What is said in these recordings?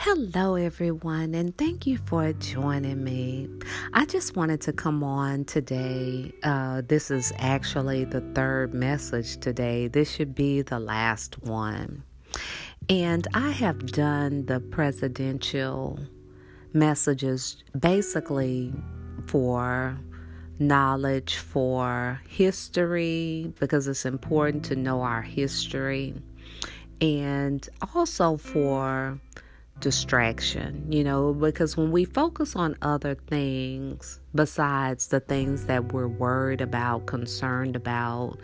Hello, everyone, and thank you for joining me. I just wanted to come on today. Uh, this is actually the third message today. This should be the last one. And I have done the presidential messages basically for knowledge, for history, because it's important to know our history, and also for distraction, you know, because when we focus on other things besides the things that we're worried about, concerned about,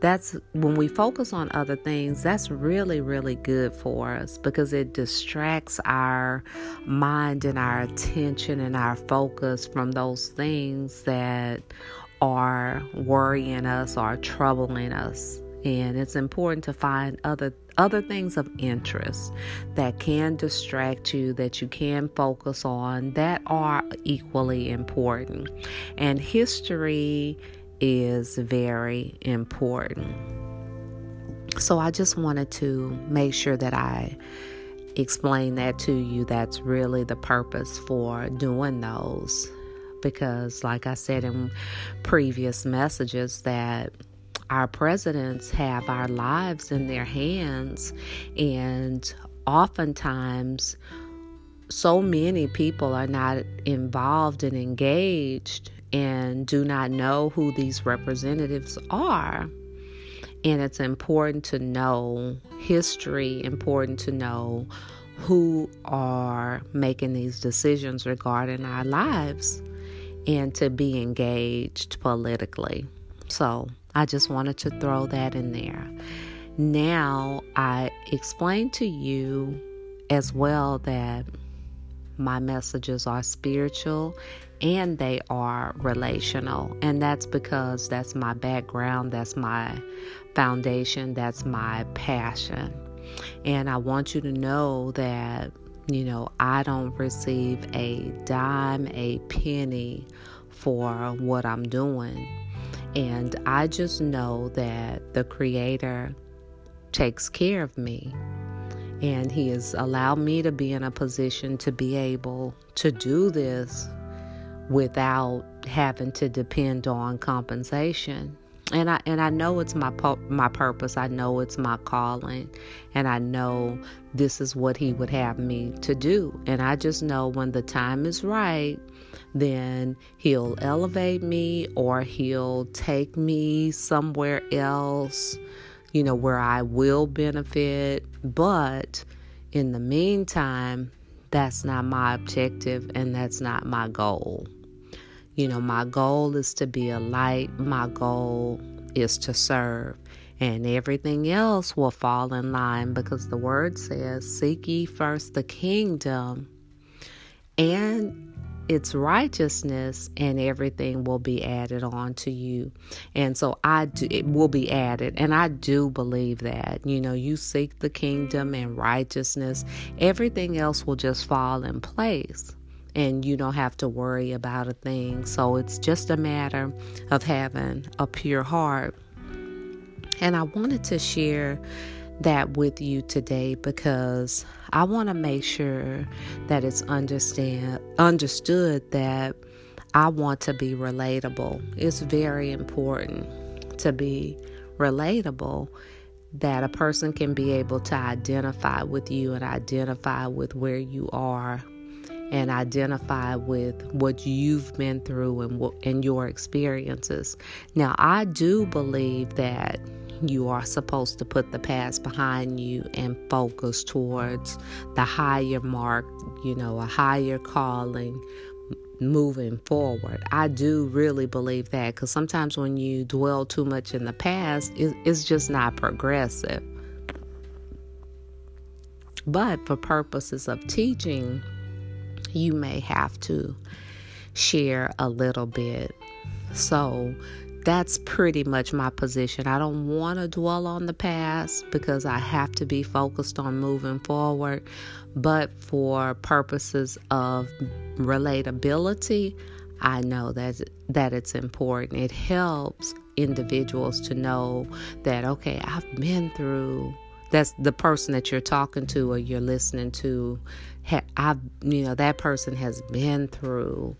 that's when we focus on other things, that's really, really good for us because it distracts our mind and our attention and our focus from those things that are worrying us or troubling us. And it's important to find other other things of interest that can distract you, that you can focus on, that are equally important. And history is very important. So I just wanted to make sure that I explain that to you. That's really the purpose for doing those. Because, like I said in previous messages, that our presidents have our lives in their hands, and oftentimes, so many people are not involved and engaged and do not know who these representatives are. And it's important to know history, important to know who are making these decisions regarding our lives and to be engaged politically. So, I just wanted to throw that in there. Now, I explained to you as well that my messages are spiritual and they are relational. And that's because that's my background, that's my foundation, that's my passion. And I want you to know that, you know, I don't receive a dime, a penny for what I'm doing. And I just know that the Creator takes care of me. And He has allowed me to be in a position to be able to do this without having to depend on compensation. And I and I know it's my my purpose. I know it's my calling, and I know this is what He would have me to do. And I just know when the time is right, then he'll elevate me or he'll take me somewhere else, you know, where I will benefit. But in the meantime, that's not my objective and that's not my goal. You know, my goal is to be a light, my goal is to serve. And everything else will fall in line because the word says, Seek ye first the kingdom and its righteousness and everything will be added on to you. And so i do it will be added. And i do believe that you know you seek the kingdom and righteousness everything else will just fall in place and you don't have to worry about a thing. So it's just a matter of having a pure heart. And i wanted to share that with you today because I want to make sure that it's understand understood that I want to be relatable. It's very important to be relatable that a person can be able to identify with you and identify with where you are and identify with what you've been through and what and your experiences. Now, I do believe that you are supposed to put the past behind you and focus towards the higher mark, you know, a higher calling moving forward. I do really believe that because sometimes when you dwell too much in the past, it's just not progressive. But for purposes of teaching, you may have to share a little bit. So, that's pretty much my position. I don't want to dwell on the past because I have to be focused on moving forward. But for purposes of relatability, I know that that it's important. It helps individuals to know that okay, I've been through that's the person that you're talking to or you're listening to. I've, you know, that person has been through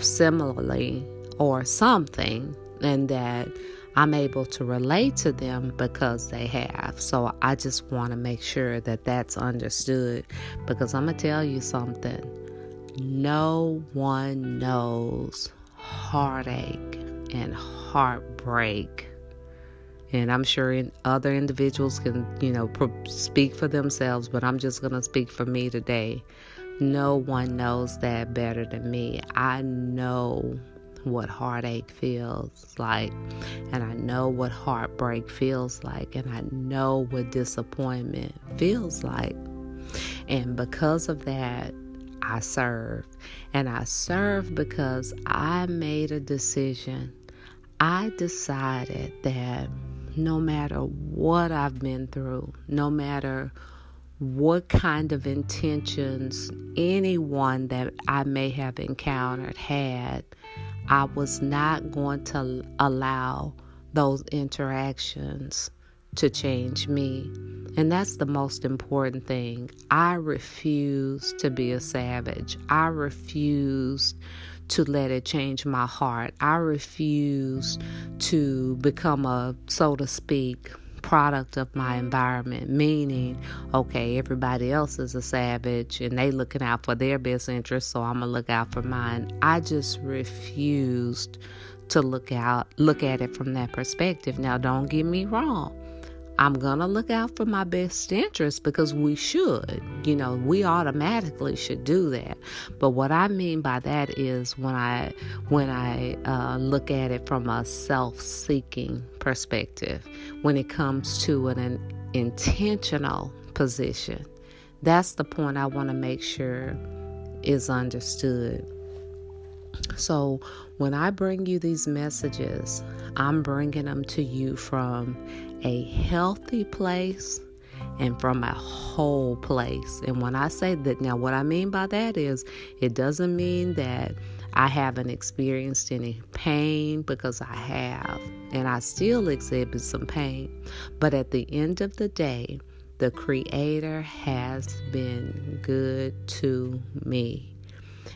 similarly or something, and that I'm able to relate to them because they have. So I just want to make sure that that's understood because I'm going to tell you something. No one knows heartache and heartbreak. And I'm sure other individuals can, you know, speak for themselves, but I'm just going to speak for me today. No one knows that better than me. I know what heartache feels like, and I know what heartbreak feels like, and I know what disappointment feels like. And because of that, I serve. And I serve because I made a decision. I decided that no matter what I've been through, no matter what kind of intentions anyone that I may have encountered had, I was not going to allow those interactions to change me. And that's the most important thing. I refuse to be a savage. I refuse to let it change my heart. I refuse to become a, so to speak, product of my environment, meaning, okay, everybody else is a savage and they looking out for their best interest, so I'm gonna look out for mine. I just refused to look out look at it from that perspective. Now don't get me wrong. I'm going to look out for my best interest because we should. You know, we automatically should do that. But what I mean by that is when I when I uh, look at it from a self-seeking perspective, when it comes to an, an intentional position, that's the point I want to make sure is understood. So, when I bring you these messages, I'm bringing them to you from a healthy place and from a whole place. And when I say that, now what I mean by that is it doesn't mean that I haven't experienced any pain because I have, and I still exhibit some pain. But at the end of the day, the Creator has been good to me.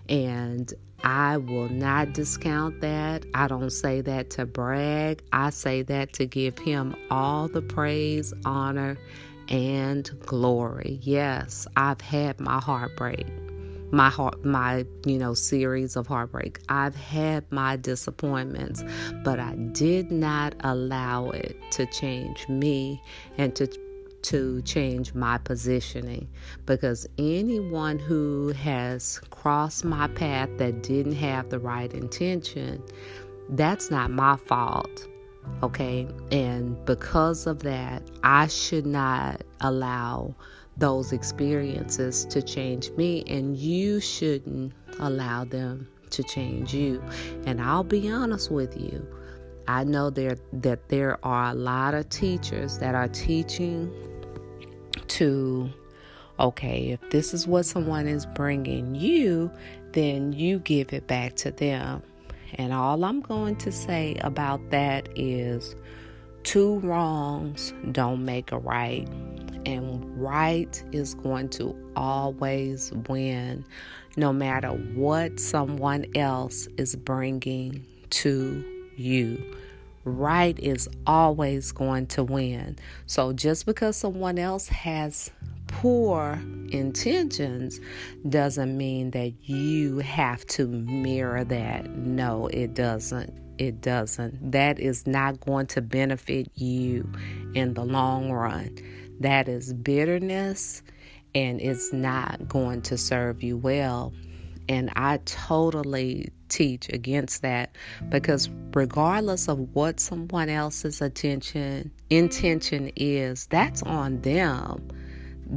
And I will not discount that. I don't say that to brag. I say that to give him all the praise, honor, and glory. Yes, I've had my heartbreak. My heart my, you know, series of heartbreak. I've had my disappointments, but I did not allow it to change me and to to change my positioning because anyone who has crossed my path that didn't have the right intention, that's not my fault. Okay. And because of that, I should not allow those experiences to change me, and you shouldn't allow them to change you. And I'll be honest with you. I know there that there are a lot of teachers that are teaching to okay, if this is what someone is bringing you, then you give it back to them. And all I'm going to say about that is two wrongs don't make a right. And right is going to always win, no matter what someone else is bringing to you right is always going to win. So just because someone else has poor intentions doesn't mean that you have to mirror that. No, it doesn't. It doesn't. That is not going to benefit you in the long run. That is bitterness and it's not going to serve you well. And I totally teach against that because regardless of what someone else's attention intention is, that's on them.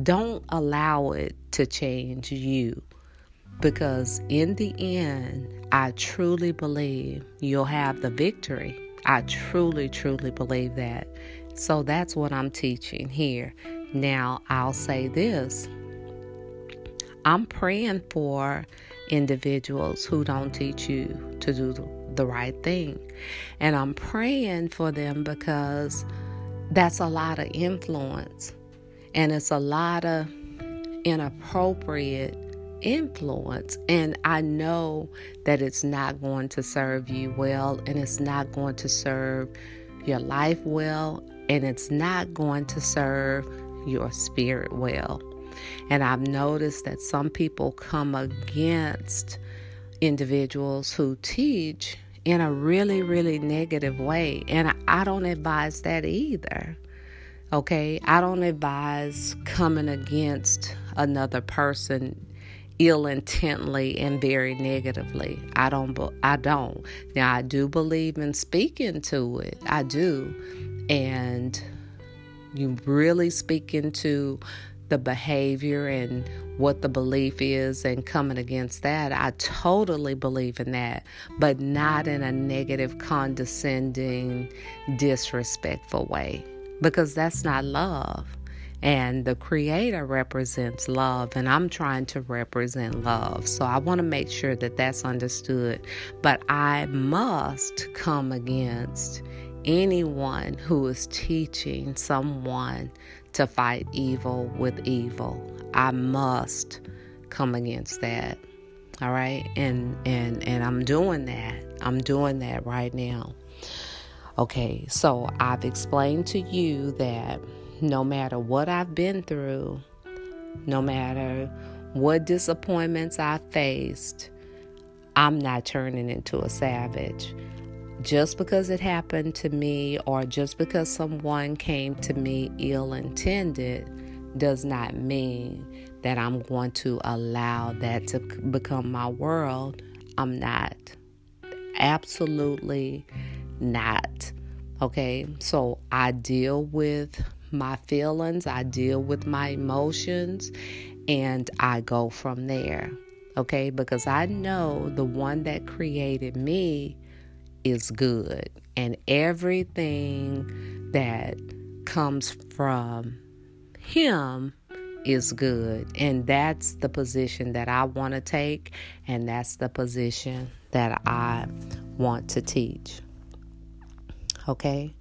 Don't allow it to change you. Because in the end, I truly believe you'll have the victory. I truly, truly believe that. So that's what I'm teaching here. Now, I'll say this I'm praying for individuals who don't teach you to do the right thing. And I'm praying for them because that's a lot of influence. And it's a lot of inappropriate influence. And I know that it's not going to serve you well, and it's not going to serve your life well, and it's not going to serve your spirit well. And I've noticed that some people come against individuals who teach in a really, really negative way. And I don't advise that either. Okay? I don't advise coming against another person ill intently and very negatively. I don't I don't. Now I do believe in speaking to it. I do. And you really speak into the behavior and what the belief is and coming against that. I totally believe in that, but not in a negative, condescending, disrespectful way because that's not love. And the Creator represents love, and I'm trying to represent love. So I want to make sure that that's understood. But I must come against anyone who is teaching someone to fight evil with evil. I must come against that. All right? And and and I'm doing that. I'm doing that right now. Okay, so I've explained to you that no matter what I've been through, no matter what disappointments I faced, I'm not turning into a savage. Just because it happened to me or just because someone came to me ill intended does not mean that I'm going to allow that to become my world. I'm not. Absolutely not. Okay, so I deal with my feelings, I deal with my emotions, and I go from there. Okay, because I know the one that created me is good, and everything that comes from Him is good. And that's the position that I want to take, and that's the position that I want to teach. Okay,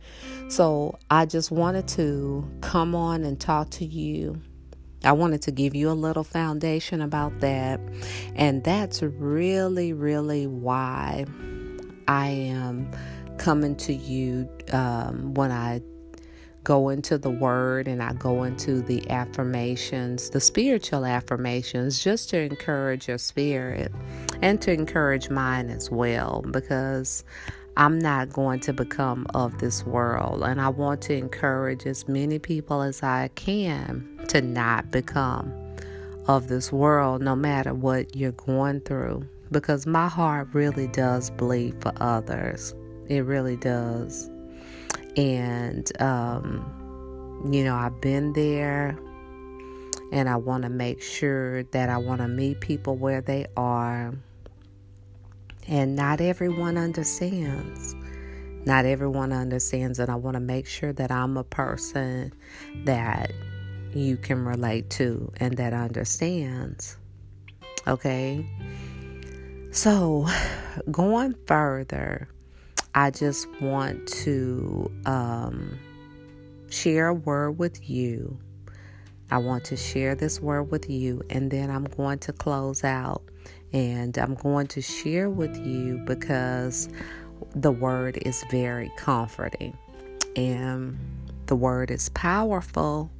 so I just wanted to come on and talk to you. I wanted to give you a little foundation about that. And that's really, really why I am coming to you um, when I go into the word and I go into the affirmations, the spiritual affirmations, just to encourage your spirit and to encourage mine as well, because I'm not going to become of this world. And I want to encourage as many people as I can to not become of this world, no matter what you're going through. Because my heart really does bleed for others. It really does. And, um, you know, I've been there and I want to make sure that I want to meet people where they are and not everyone understands. Not everyone understands, and I want to make sure that I'm a person that you can relate to and that understands. Okay? So, going further, I just want to um, share a word with you. I want to share this word with you, and then I'm going to close out and I'm going to share with you because the word is very comforting and the word is powerful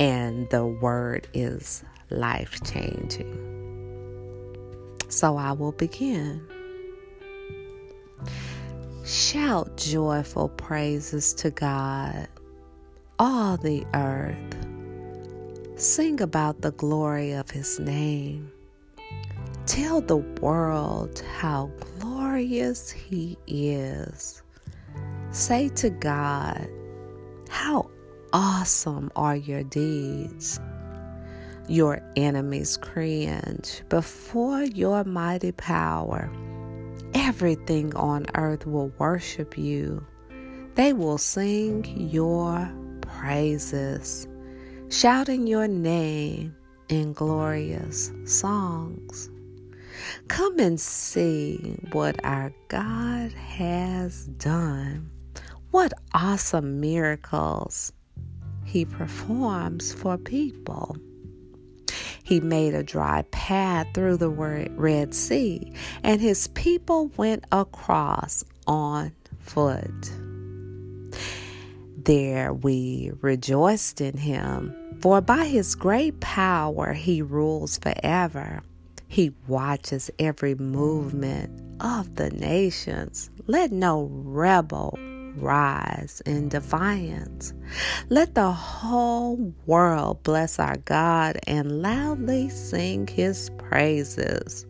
and the word is life changing. So I will begin. Shout joyful praises to God, all the earth. Sing about the glory of his name. Tell the world how glorious He is. Say to God, How awesome are your deeds. Your enemies cringe before your mighty power. Everything on earth will worship you. They will sing your praises, shouting your name in glorious songs. Come and see what our God has done. What awesome miracles he performs for people. He made a dry path through the Red Sea, and his people went across on foot. There we rejoiced in him, for by his great power he rules forever. He watches every movement of the nations. Let no rebel rise in defiance. Let the whole world bless our God and loudly sing his praises.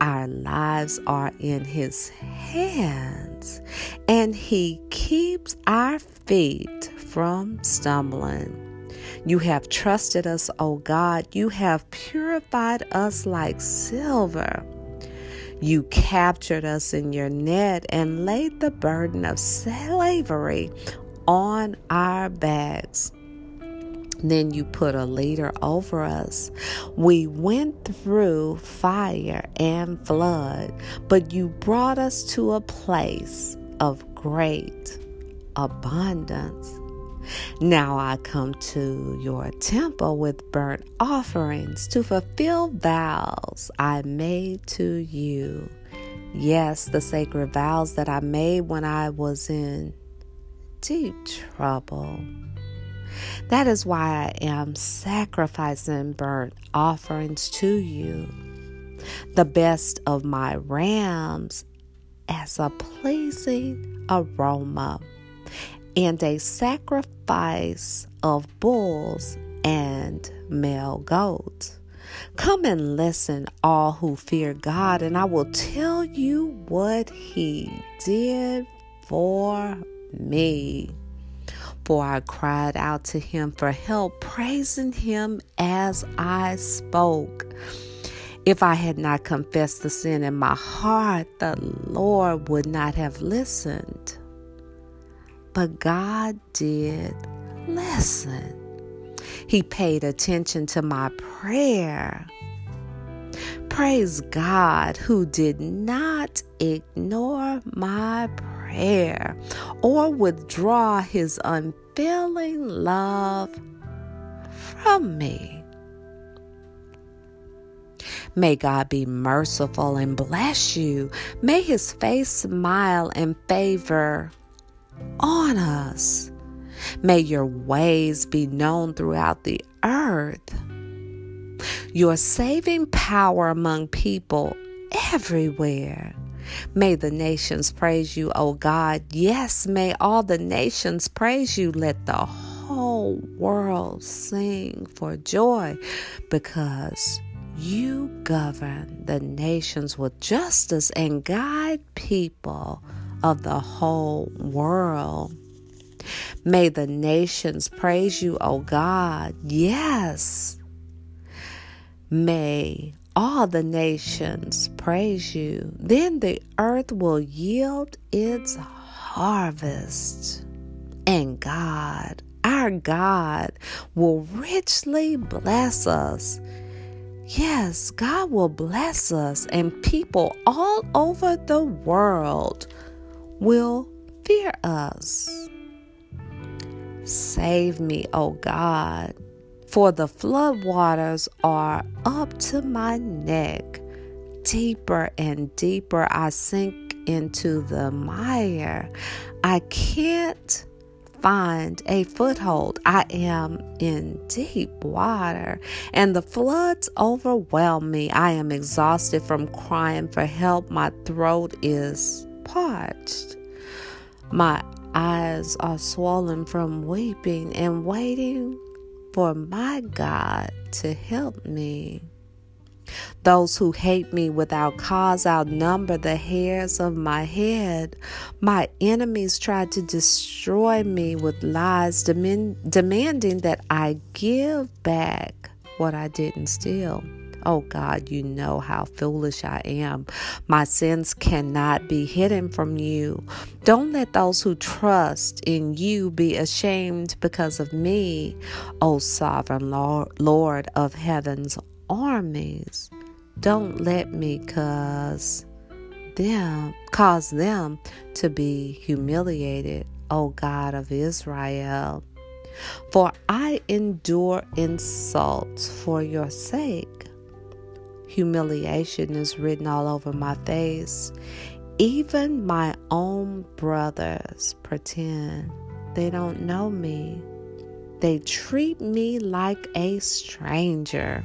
Our lives are in his hands, and he keeps our feet from stumbling. You have trusted us, O God. You have purified us like silver. You captured us in your net and laid the burden of slavery on our backs. Then you put a leader over us. We went through fire and flood, but you brought us to a place of great abundance. Now I come to your temple with burnt offerings to fulfill vows I made to you. Yes, the sacred vows that I made when I was in deep trouble. That is why I am sacrificing burnt offerings to you, the best of my rams as a pleasing aroma and a sacrifice of bulls and male goats. Come and listen, all who fear God, and I will tell you what He did for me. For I cried out to Him for help, praising Him as I spoke. If I had not confessed the sin in my heart, the Lord would not have listened. But God did listen. He paid attention to my prayer. Praise God who did not ignore my prayer or withdraw his unfailing love from me. May God be merciful and bless you. May his face smile and favor on us. May your ways be known throughout the earth. Your saving power among people everywhere. May the nations praise you, O God. Yes, may all the nations praise you. Let the whole world sing for joy because you govern the nations with justice and guide people of the whole world. May the nations praise you, O God. Yes. May all the nations praise you. Then the earth will yield its harvest. And God, our God, will richly bless us. Yes, God will bless us, and people all over the world will fear us. Save me, O God, for the flood waters are up to my neck. Deeper and deeper I sink into the mire. I can't find a foothold. I am in deep water, and the floods overwhelm me. I am exhausted from crying for help. My throat is parched. My eyes are swollen from weeping and waiting for my God to help me. Those who hate me without cause outnumber the hairs of my head. My enemies try to destroy me with lies, demand, demanding that I give back what I didn't steal. Oh God, you know how foolish I am. My sins cannot be hidden from you. Don't let those who trust in you be ashamed because of me, O sovereign Lord of heaven's armies. Don't let me cause them cause them to be humiliated. O God of Israel. For I endure insults for your sake. Humiliation is written all over my face. Even my own brothers pretend they don't know me. They treat me like a stranger.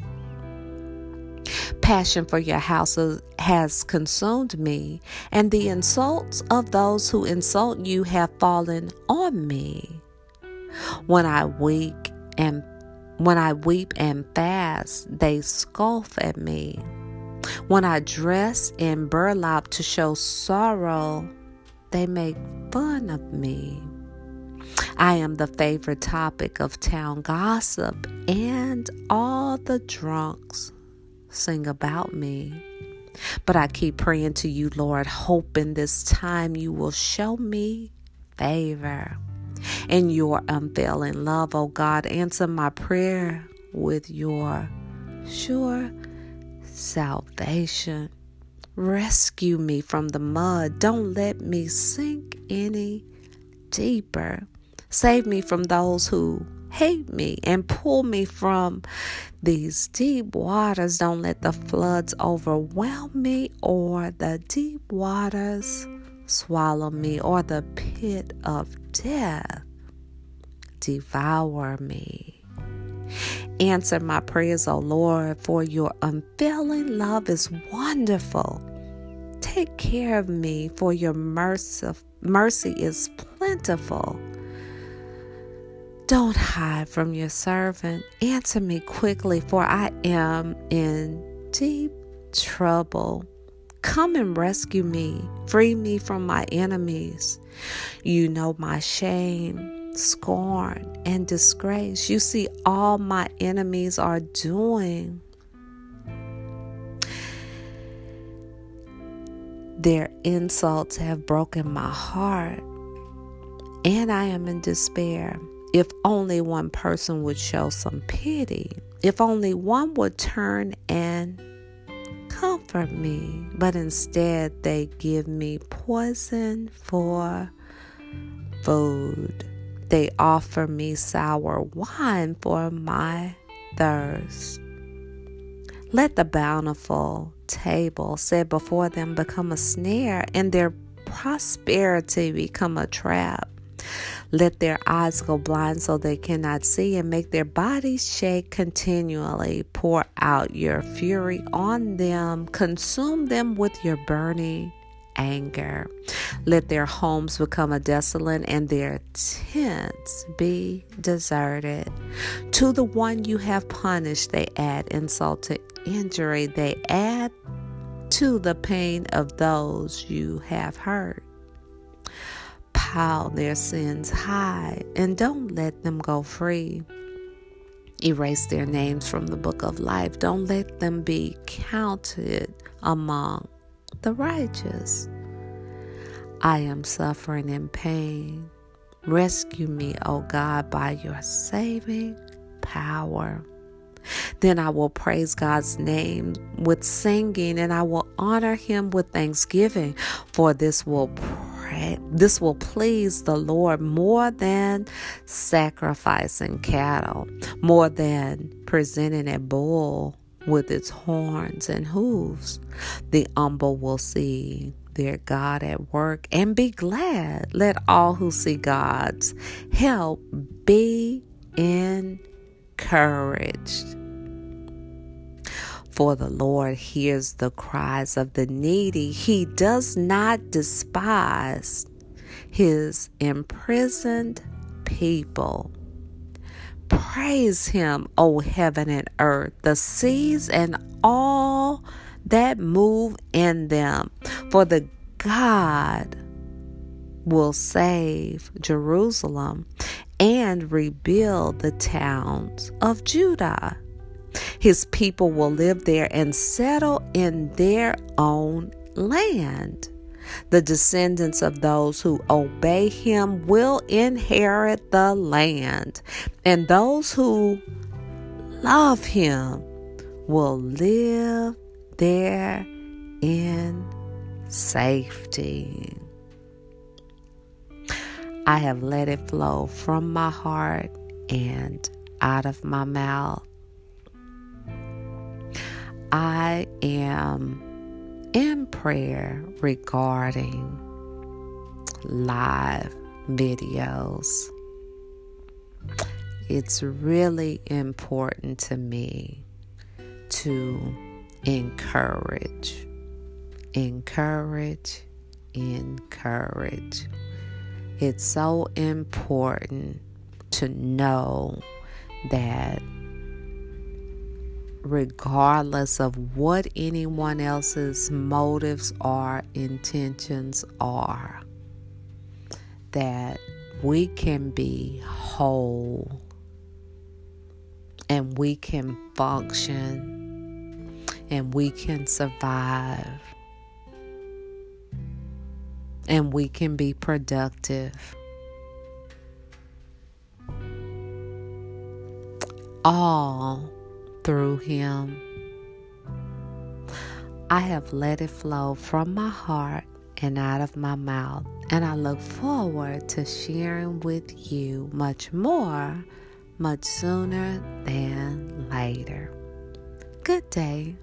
Passion for your house has consumed me, and the insults of those who insult you have fallen on me. When I weep and when I weep and fast, they scoff at me. When I dress in burlap to show sorrow, they make fun of me. I am the favorite topic of town gossip, and all the drunks sing about me. But I keep praying to you, Lord, hoping this time you will show me favor. In your unfailing love, oh God, answer my prayer with your sure salvation. Rescue me from the mud. Don't let me sink any deeper. Save me from those who hate me and pull me from these deep waters. Don't let the floods overwhelm me or the deep waters swallow me or the pit of death devour me. Answer my prayers, O Lord, for your unfailing love is wonderful. Take care of me, for your mercy, mercy is plentiful. Don't hide from your servant. Answer me quickly, for I am in deep trouble. Come and rescue me. Free me from my enemies. You know my shame, scorn, and disgrace. You see all my enemies are doing. Their insults have broken my heart, and I am in despair. If only one person would show some pity, if only one would turn and comfort me, but instead they give me poison for food. They offer me sour wine for my thirst. Let the bountiful table set before them become a snare, and their prosperity become a trap. Let their eyes go blind so they cannot see, and make their bodies shake continually. Pour out your fury on them, consume them with your burning anger. Let their homes become a desolate and their tents be deserted. To the one you have punished, they add insult to injury. They add to the pain of those you have hurt pile their sins high and don't let them go free. Erase their names from the book of life. Don't let them be counted among the righteous. I am suffering in pain. Rescue me, O God, by your saving power. Then I will praise God's name with singing and I will honor him with thanksgiving, for this will this will please the Lord more than sacrificing cattle, more than presenting a bull with its horns and hooves. The humble will see their God at work and be glad. Let all who see God's help be encouraged. For the Lord hears the cries of the needy. He does not despise his imprisoned people. Praise him, O heaven and earth, the seas and all that move in them. For the God will save Jerusalem and rebuild the towns of Judah. His people will live there and settle in their own land. The descendants of those who obey him will inherit the land, and those who love him will live there in safety. I have let it flow from my heart and out of my mouth. I am in prayer regarding live videos. It's really important to me to encourage, encourage, encourage. It's so important to know that regardless of what anyone else's motives or intentions are, that we can be whole and we can function and we can survive and we can be productive. All through Him. I have let it flow from my heart and out of my mouth, and I look forward to sharing with you much more, much sooner than later. Good day.